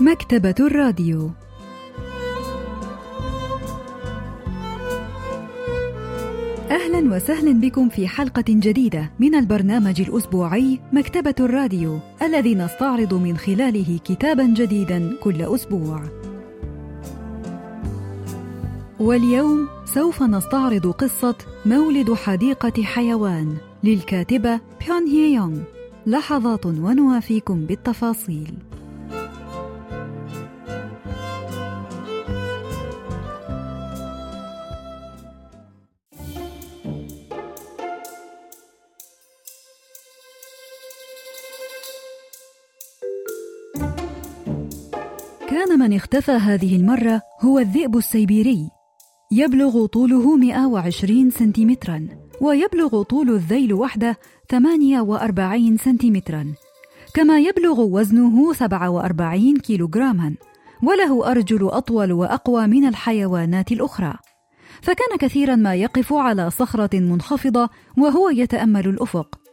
مكتبة الراديو أهلا وسهلا بكم في حلقة جديدة من البرنامج الأسبوعي مكتبة الراديو الذي نستعرض من خلاله كتابا جديدا كل أسبوع. واليوم سوف نستعرض قصة مولد حديقة حيوان للكاتبة بيون هي يونغ. لحظات ونوافيكم بالتفاصيل. من اختفى هذه المرة هو الذئب السيبيري. يبلغ طوله 120 سنتيمترا ويبلغ طول الذيل وحده 48 سنتيمترا. كما يبلغ وزنه 47 كيلوغراما وله أرجل أطول وأقوى من الحيوانات الأخرى. فكان كثيرا ما يقف على صخرة منخفضة وهو يتأمل الأفق.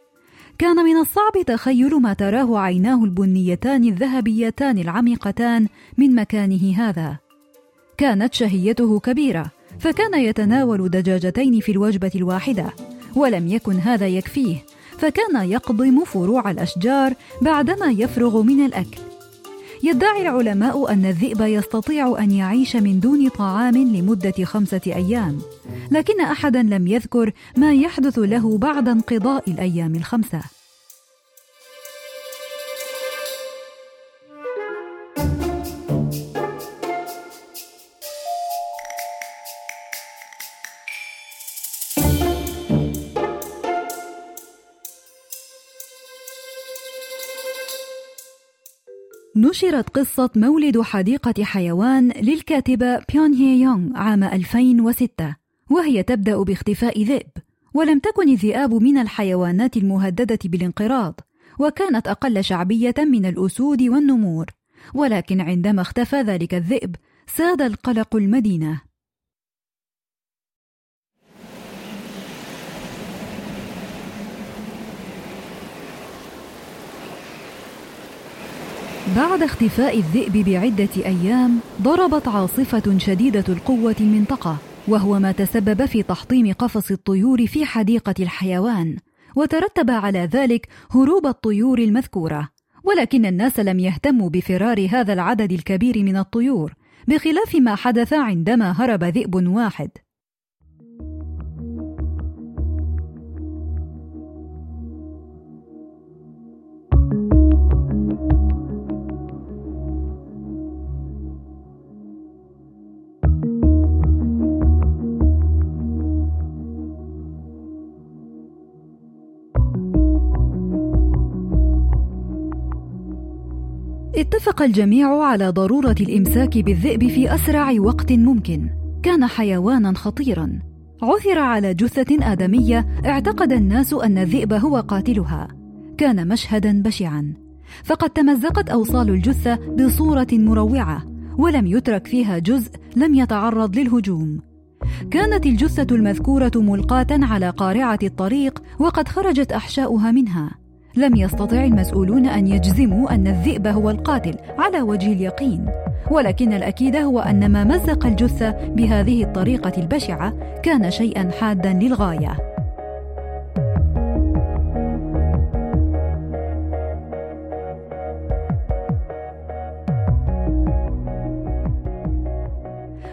كان من الصعب تخيل ما تراه عيناه البنيتان الذهبيتان العميقتان من مكانه هذا. كانت شهيته كبيرة فكان يتناول دجاجتين في الوجبة الواحدة ولم يكن هذا يكفيه فكان يقضم فروع الأشجار بعدما يفرغ من الأكل. يدعي العلماء أن الذئب يستطيع أن يعيش من دون طعام لمدة خمسة أيام لكن أحدا لم يذكر ما يحدث له بعد انقضاء الأيام الخمسة. نشرت قصة مولد حديقة حيوان للكاتبة بيون هي يونغ عام 2006 وهي تبدأ باختفاء ذئب. ولم تكن الذئاب من الحيوانات المهددة بالانقراض وكانت أقل شعبية من الأسود والنمور. ولكن عندما اختفى ذلك الذئب ساد القلق المدينة. بعد اختفاء الذئب بعدة أيام ضربت عاصفة شديدة القوة المنطقة وهو ما تسبب في تحطيم قفص الطيور في حديقة الحيوان وترتب على ذلك هروب الطيور المذكورة. ولكن الناس لم يهتموا بفرار هذا العدد الكبير من الطيور بخلاف ما حدث عندما هرب ذئب واحد. اتفق الجميع على ضرورة الإمساك بالذئب في أسرع وقت ممكن. كان حيوانا خطيرا. عثر على جثة آدمية. اعتقد الناس أن الذئب هو قاتلها. كان مشهدا بشعا. فقد تمزقت أوصال الجثة بصورة مروعة ولم يترك فيها جزء لم يتعرض للهجوم. كانت الجثة المذكورة ملقاة على قارعة الطريق وقد خرجت أحشاؤها منها. لم يستطع المسؤولون أن يجزموا أن الذئب هو القاتل على وجه اليقين. ولكن الأكيد هو أن ما مزق الجثة بهذه الطريقة البشعة كان شيئا حادا للغاية.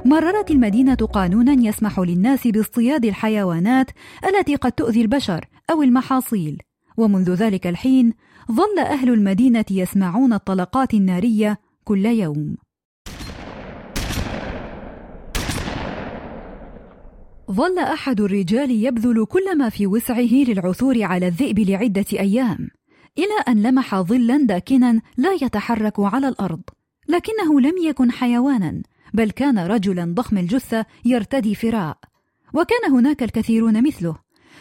مررت المدينة قانونا يسمح للناس باصطياد الحيوانات التي قد تؤذي البشر أو المحاصيل، ومنذ ذلك الحين ظل أهل المدينة يسمعون الطلقات النارية كل يوم. ظل أحد الرجال يبذل كل ما في وسعه للعثور على الذئب لعدة أيام، إلى أن لمح ظلا داكنا لا يتحرك على الأرض، لكنه لم يكن حيوانا، بل كان رجلا ضخم الجثة يرتدي فراء، وكان هناك الكثيرون مثله،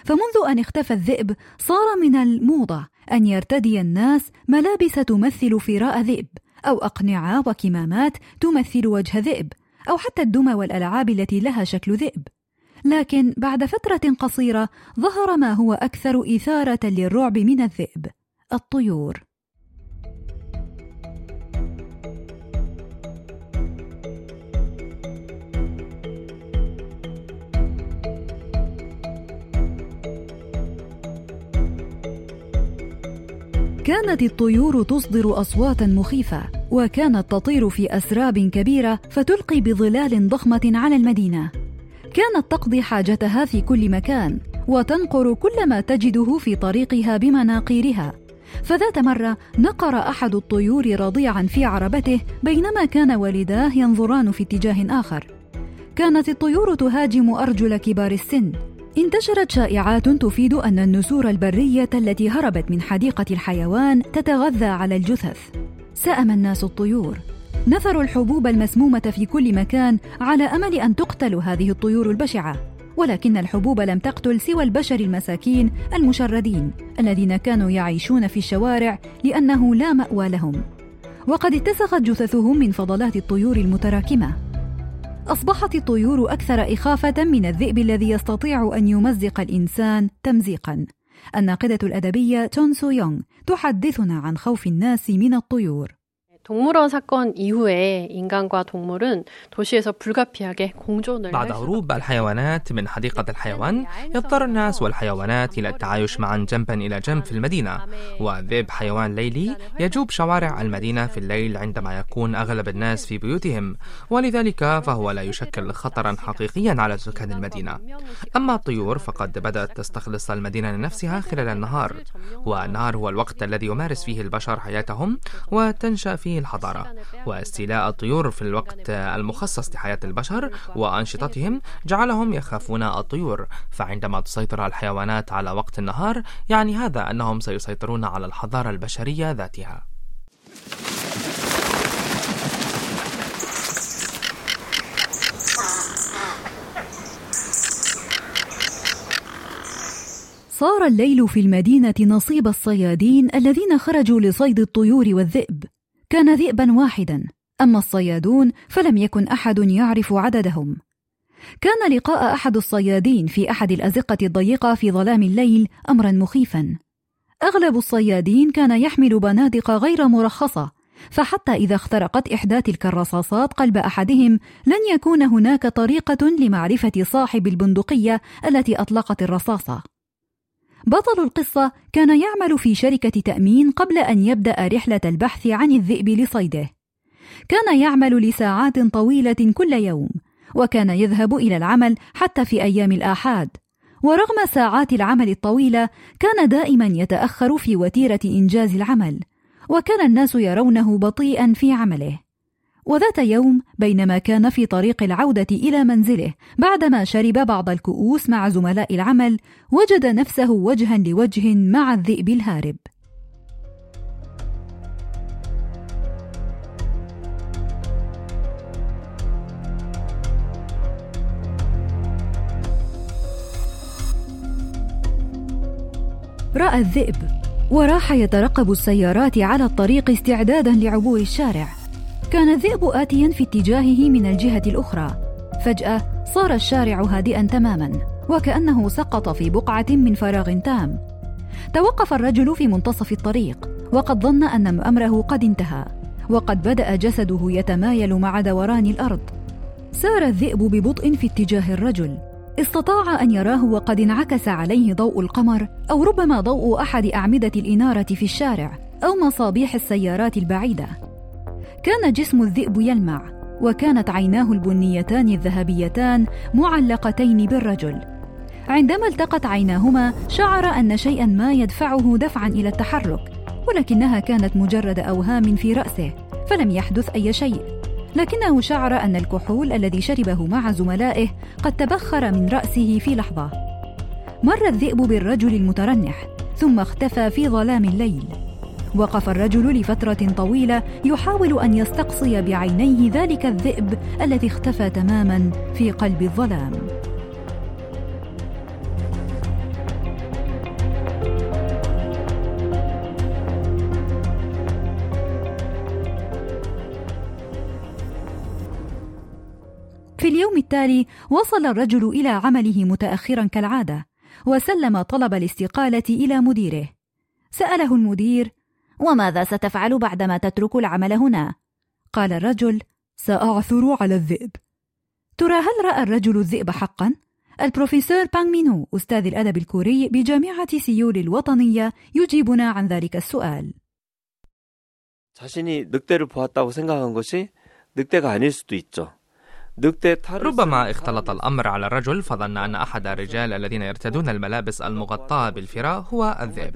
فمنذ أن اختفى الذئب صار من الموضة أن يرتدي الناس ملابس تمثل فراء ذئب أو أقنعة وكمامات تمثل وجه ذئب أو حتى الدمى والألعاب التي لها شكل ذئب. لكن بعد فترة قصيرة ظهر ما هو أكثر إثارة للرعب من الذئب الطيور. كانت الطيور تصدر أصواتا مخيفة وكانت تطير في أسراب كبيرة فتلقي بظلال ضخمة على المدينة كانت تقضي حاجتها في كل مكان وتنقر كل ما تجده في طريقها بمناقيرها فذات مرة نقر أحد الطيور رضيعا في عربته بينما كان والداه ينظران في اتجاه آخر. كانت الطيور تهاجم أرجل كبار السن. انتشرت شائعات تفيد أن النسور البرية التي هربت من حديقة الحيوان تتغذى على الجثث. سأم الناس الطيور. نثروا الحبوب المسمومة في كل مكان على أمل أن تقتل هذه الطيور البشعة. ولكن الحبوب لم تقتل سوى البشر المساكين المشردين الذين كانوا يعيشون في الشوارع لأنه لا مأوى لهم وقد اتسخت جثثهم من فضلات الطيور المتراكمة أصبحت الطيور أكثر إخافة من الذئب الذي يستطيع أن يمزق الإنسان تمزيقا. الناقدة الأدبية تون سو يونغ تحدثنا عن خوف الناس من الطيور. 동물원 사건 이후에 인간과 동물은 도시에서 불가피하게 공존을 بعد هروب الحيوانات من حديقة الحيوان يضطر الناس والحيوانات إلى التعايش معا جنبا إلى جنب في المدينة والذئب حيوان ليلي يجوب شوارع المدينة في الليل عندما يكون أغلب الناس في بيوتهم ولذلك فهو لا يشكل خطرا حقيقيا على سكان المدينة أما الطيور فقد بدأت تستخلص المدينة لنفسها خلال النهار والنهار هو الوقت الذي يمارس فيه البشر حياتهم وتنشأ فيه الحضارة واستيلاء الطيور في الوقت المخصص لحياة البشر وأنشطتهم جعلهم يخافون الطيور. فعندما تسيطر الحيوانات على وقت النهار يعني هذا أنهم سيسيطرون على الحضارة البشرية ذاتها. صار الليل في المدينة نصيب الصيادين الذين خرجوا لصيد الطيور والذئب. كان ذئبا واحدا أما الصيادون فلم يكن أحد يعرف عددهم. كان لقاء أحد الصيادين في أحد الأزقة الضيقة في ظلام الليل امرا مخيفا. أغلب الصيادين كان يحمل بنادق غير مرخصة فحتى إذا اخترقت إحدى تلك الرصاصات قلب أحدهم لن يكون هناك طريقة لمعرفة صاحب البندقية التي أطلقت الرصاصة. بطل القصة كان يعمل في شركة تأمين قبل أن يبدأ رحلة البحث عن الذئب لصيده. كان يعمل لساعات طويلة كل يوم، وكان يذهب إلى العمل حتى في أيام الآحاد. ورغم ساعات العمل الطويلة، كان دائما يتأخر في وتيرة إنجاز العمل، وكان الناس يرونه بطيئا في عمله. وذات يوم بينما كان في طريق العودة إلى منزله بعدما شرب بعض الكؤوس مع زملاء العمل وجد نفسه وجها لوجه مع الذئب الهارب. رأى الذئب وراح يترقب السيارات على الطريق استعدادا لعبور الشارع. كان الذئب آتيا في اتجاهه من الجهة الأخرى. فجأة صار الشارع هادئا تماما وكأنه سقط في بقعة من فراغ تام. توقف الرجل في منتصف الطريق وقد ظن أن أمره قد انتهى وقد بدأ جسده يتمايل مع دوران الأرض. سار الذئب ببطء في اتجاه الرجل. استطاع أن يراه وقد انعكس عليه ضوء القمر أو ربما ضوء أحد أعمدة الإنارة في الشارع أو مصابيح السيارات البعيدة. كان جسم الذئب يلمع وكانت عيناه البنيتان الذهبيتان معلقتين بالرجل. عندما التقت عيناهما شعر أن شيئا ما يدفعه دفعا إلى التحرك ولكنها كانت مجرد أوهام في رأسه فلم يحدث أي شيء. لكنه شعر أن الكحول الذي شربه مع زملائه قد تبخر من رأسه في لحظة. مر الذئب بالرجل المترنح ثم اختفى في ظلام الليل. وقف الرجل لفترة طويلة يحاول أن يستقصي بعينيه ذلك الذئب الذي اختفى تماما في قلب الظلام. في اليوم التالي وصل الرجل إلى عمله متأخرا كالعادة، وسلم طلب الاستقالة إلى مديره. سأله المدير وماذا ستفعل بعدما تترك العمل هنا قال الرجل ساعثر على الذئب ترى هل راى الرجل الذئب حقا البروفيسور بانغ مينو أستاذ الأدب الكوري بجامعة سيول الوطنية يجيبنا عن ذلك السؤال 자신이 늑대를 보았다고 생각한 것이 늑대가 아닐 수도 있죠. ربما اختلط الأمر على الرجل فظن أن أحد الرجال الذين يرتدون الملابس المغطاة بالفراء هو الذئب.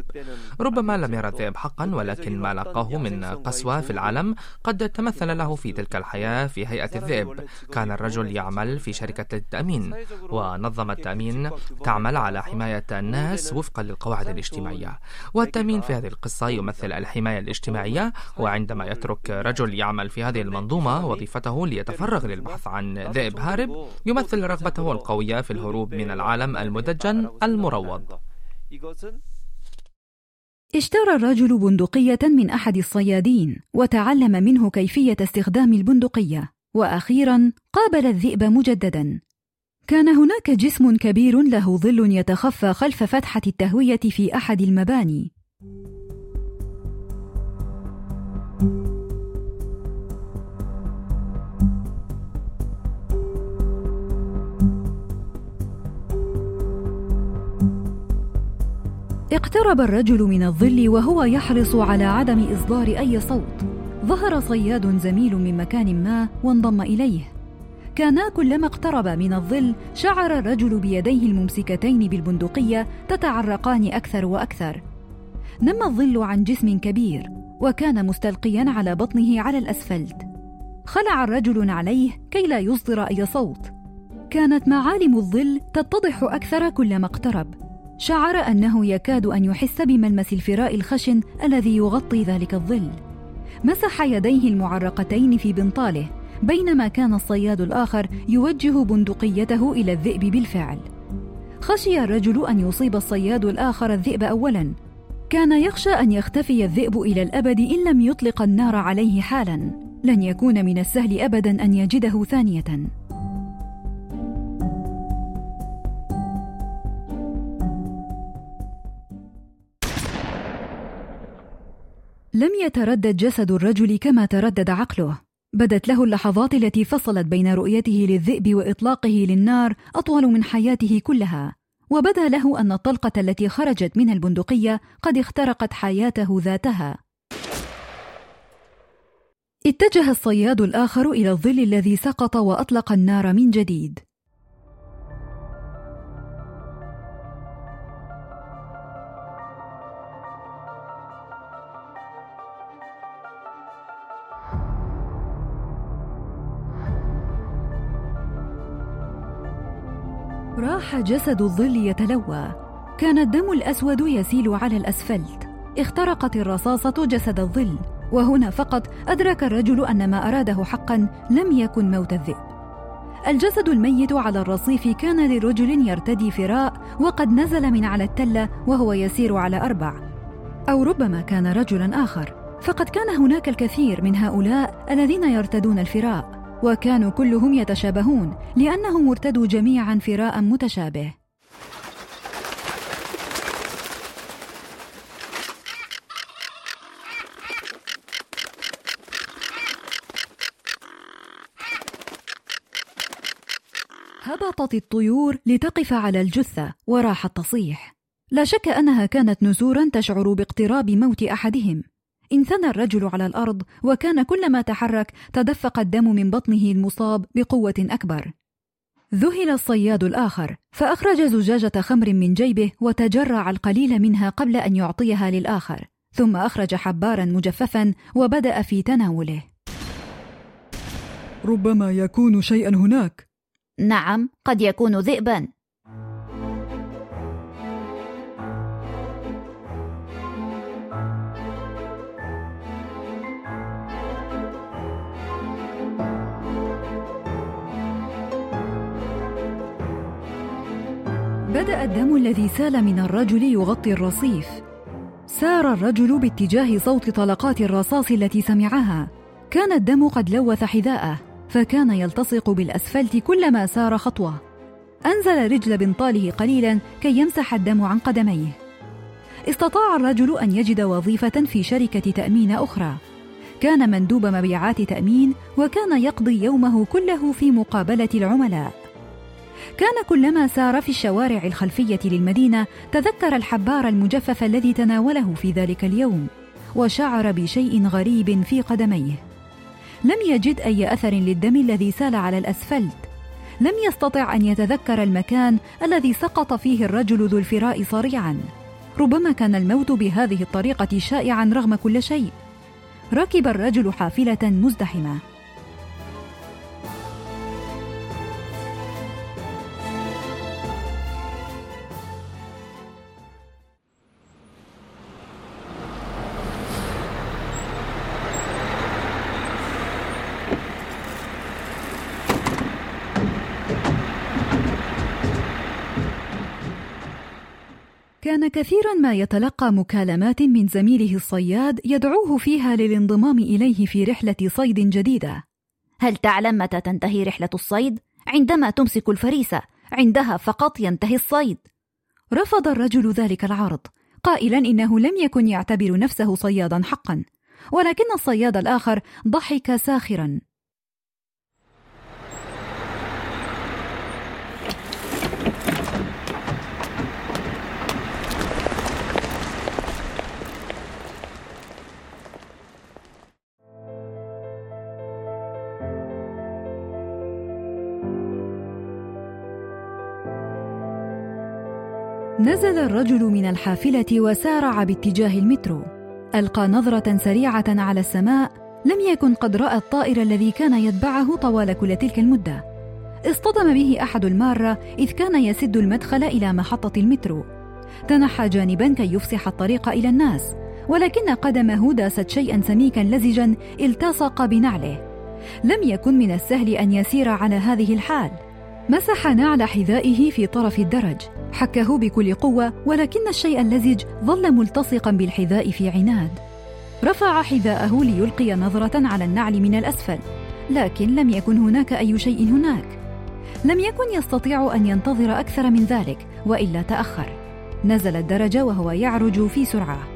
ربما لم يرى الذئب حقا ولكن ما لقاه من قسوة في العالم قد تمثل له في تلك الحياة في هيئة الذئب. كان الرجل يعمل في شركة التأمين ونظم التأمين تعمل على حماية الناس وفقا للقواعد الاجتماعية. والتأمين في هذه القصة يمثل الحماية الاجتماعية وعندما يترك رجل يعمل في هذه المنظومة وظيفته ليتفرغ للبحث عن ذئب هارب يمثل رغبته القوية في الهروب من العالم المدجن المروض. اشترى الرجل بندقية من أحد الصيادين وتعلم منه كيفية استخدام البندقية وأخيرا قابل الذئب مجددا. كان هناك جسم كبير له ظل يتخفى خلف فتحة التهوية في أحد المباني. اقترب الرجل من الظل وهو يحرص على عدم إصدار أي صوت. ظهر صياد زميل من مكان ما وانضم إليه. كانا كلما اقترب من الظل شعر الرجل بيديه الممسكتين بالبندقية تتعرقان أكثر وأكثر. نم الظل عن جسم كبير وكان مستلقيا على بطنه على الأسفلت. خلع الرجل عليه كي لا يصدر أي صوت. كانت معالم الظل تتضح أكثر كلما اقترب. شعر أنه يكاد أن يحس بملمس الفراء الخشن الذي يغطي ذلك الظل. مسح يديه المعرقتين في بنطاله بينما كان الصياد الآخر يوجه بندقيته إلى الذئب بالفعل. خشي الرجل أن يصيب الصياد الآخر الذئب اولا. كان يخشى أن يختفي الذئب إلى الأبد إن لم يطلق النار عليه حالا. لن يكون من السهل ابدا أن يجده ثانية. لم يتردد جسد الرجل كما تردد عقله. بدت له اللحظات التي فصلت بين رؤيته للذئب وإطلاقه للنار أطول من حياته كلها. وبدأ له أن الطلقة التي خرجت من البندقية قد اخترقت حياته ذاتها. اتجه الصياد الآخر إلى الظل الذي سقط وأطلق النار من جديد. راح جسد الظل يتلوى. كان الدم الأسود يسيل على الأسفلت. اخترقت الرصاصة جسد الظل. وهنا فقط أدرك الرجل أن ما أراده حقا لم يكن موت الذئب. الجسد الميت على الرصيف كان لرجل يرتدي فراء وقد نزل من على التلة وهو يسير على أربع. أو ربما كان رجلا آخر. فقد كان هناك الكثير من هؤلاء الذين يرتدون الفراء. وكانوا كلهم يتشابهون لأنهم ارتدوا جميعا فراء متشابه. هبطت الطيور لتقف على الجثة وراحت تصيح لا شك أنها كانت نسورا تشعر باقتراب موت أحدهم. انثنى الرجل على الأرض وكان كلما تحرك تدفق الدم من بطنه المصاب بقوة أكبر. ذهل الصياد الآخر فأخرج زجاجة خمر من جيبه وتجرع القليل منها قبل أن يعطيها للآخر ثم أخرج حبارا مجففا وبدأ في تناوله. ربما يكون شيئا هناك. نعم قد يكون ذئبا. بدأ الدم الذي سال من الرجل يغطي الرصيف. سار الرجل باتجاه صوت طلقات الرصاص التي سمعها. كان الدم قد لوث حذاءه فكان يلتصق بالأسفلت كلما سار خطوة. أنزل رجل بنطاله قليلا كي يمسح الدم عن قدميه. استطاع الرجل أن يجد وظيفة في شركة تأمين أخرى. كان مندوب مبيعات تأمين وكان يقضي يومه كله في مقابلة العملاء. كان كلما سار في الشوارع الخلفية للمدينة تذكر الحبار المجفف الذي تناوله في ذلك اليوم وشعر بشيء غريب في قدميه. لم يجد أي أثر للدم الذي سال على الأسفلت. لم يستطع أن يتذكر المكان الذي سقط فيه الرجل ذو الفراء صريعا. ربما كان الموت بهذه الطريقة شائعا رغم كل شيء. ركب الرجل حافلة مزدحمة. كثيرا ما يتلقى مكالمات من زميله الصياد يدعوه فيها للانضمام إليه في رحلة صيد جديدة. هل تعلم متى تنتهي رحلة الصيد؟ عندما تمسك الفريسة عندها فقط ينتهي الصيد. رفض الرجل ذلك العرض قائلا إنه لم يكن يعتبر نفسه صيادا حقا ولكن الصياد الآخر ضحك ساخرا. نزل الرجل من الحافلة وسارع باتجاه المترو. ألقى نظرة سريعة على السماء لم يكن قد رأى الطائر الذي كان يتبعه طوال كل تلك المدة. اصطدم به أحد المارة إذ كان يسد المدخل إلى محطة المترو. تنحى جانبا كي يفسح الطريق إلى الناس ولكن قدمه داست شيئا سميكا لزجا التصق بنعله. لم يكن من السهل أن يسير على هذه الحال. مسح نعل حذائه في طرف الدرج. حكه بكل قوة ولكن الشيء اللزج ظل ملتصقا بالحذاء في عناد. رفع حذاءه ليلقي نظرة على النعل من الأسفل. لكن لم يكن هناك أي شيء هناك. لم يكن يستطيع أن ينتظر أكثر من ذلك وإلا تأخر. نزل الدرج وهو يعرج في سرعة.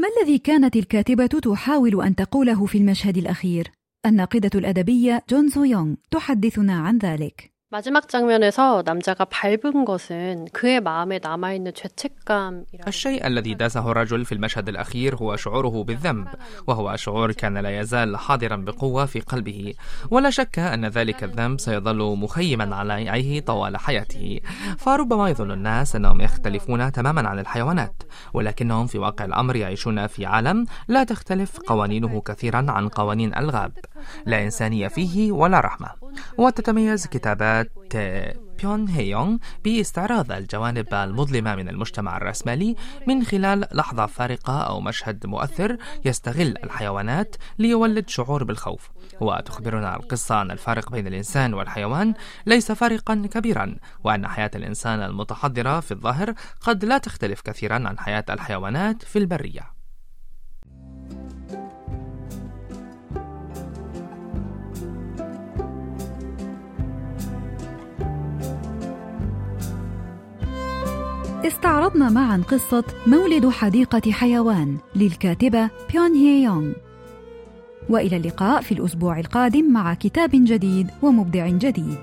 ما الذي كانت الكاتبة تحاول أن تقوله في المشهد الأخير؟ الناقدة الأدبية جون سو يونغ تحدثنا عن ذلك. 마지막 장면에서 남자가 밟은 것은 그의 마음에 남아있는 죄책감이라 الشيء الذي داسه الرجل في المشهد الأخير هو شعوره بالذنب وهو شعور كان لا يزال حاضرا بقوة في قلبه ولا شك أن ذلك الذنب سيظل مخيما عليه طوال حياته فربما يظن الناس أنهم يختلفون تماما عن الحيوانات ولكنهم في واقع الأمر يعيشون في عالم لا تختلف قوانينه كثيرا عن قوانين الغاب لا إنسانية فيه ولا رحمة وتتميز كتابات بيون هيونغ باستعراض الجوانب المظلمة من المجتمع الرأسمالي من خلال لحظة فارقة أو مشهد مؤثر يستغل الحيوانات ليولد شعور بالخوف. وتخبرنا القصة أن الفارق بين الإنسان والحيوان ليس فارقا كبيرا وأن حياة الإنسان المتحضرة في الظاهر قد لا تختلف كثيرا عن حياة الحيوانات في البرية. استعرضنا معا قصة مولد حديقة حيوان للكاتبة بيون هي يونغ. وإلى اللقاء في الأسبوع القادم مع كتاب جديد ومبدع جديد.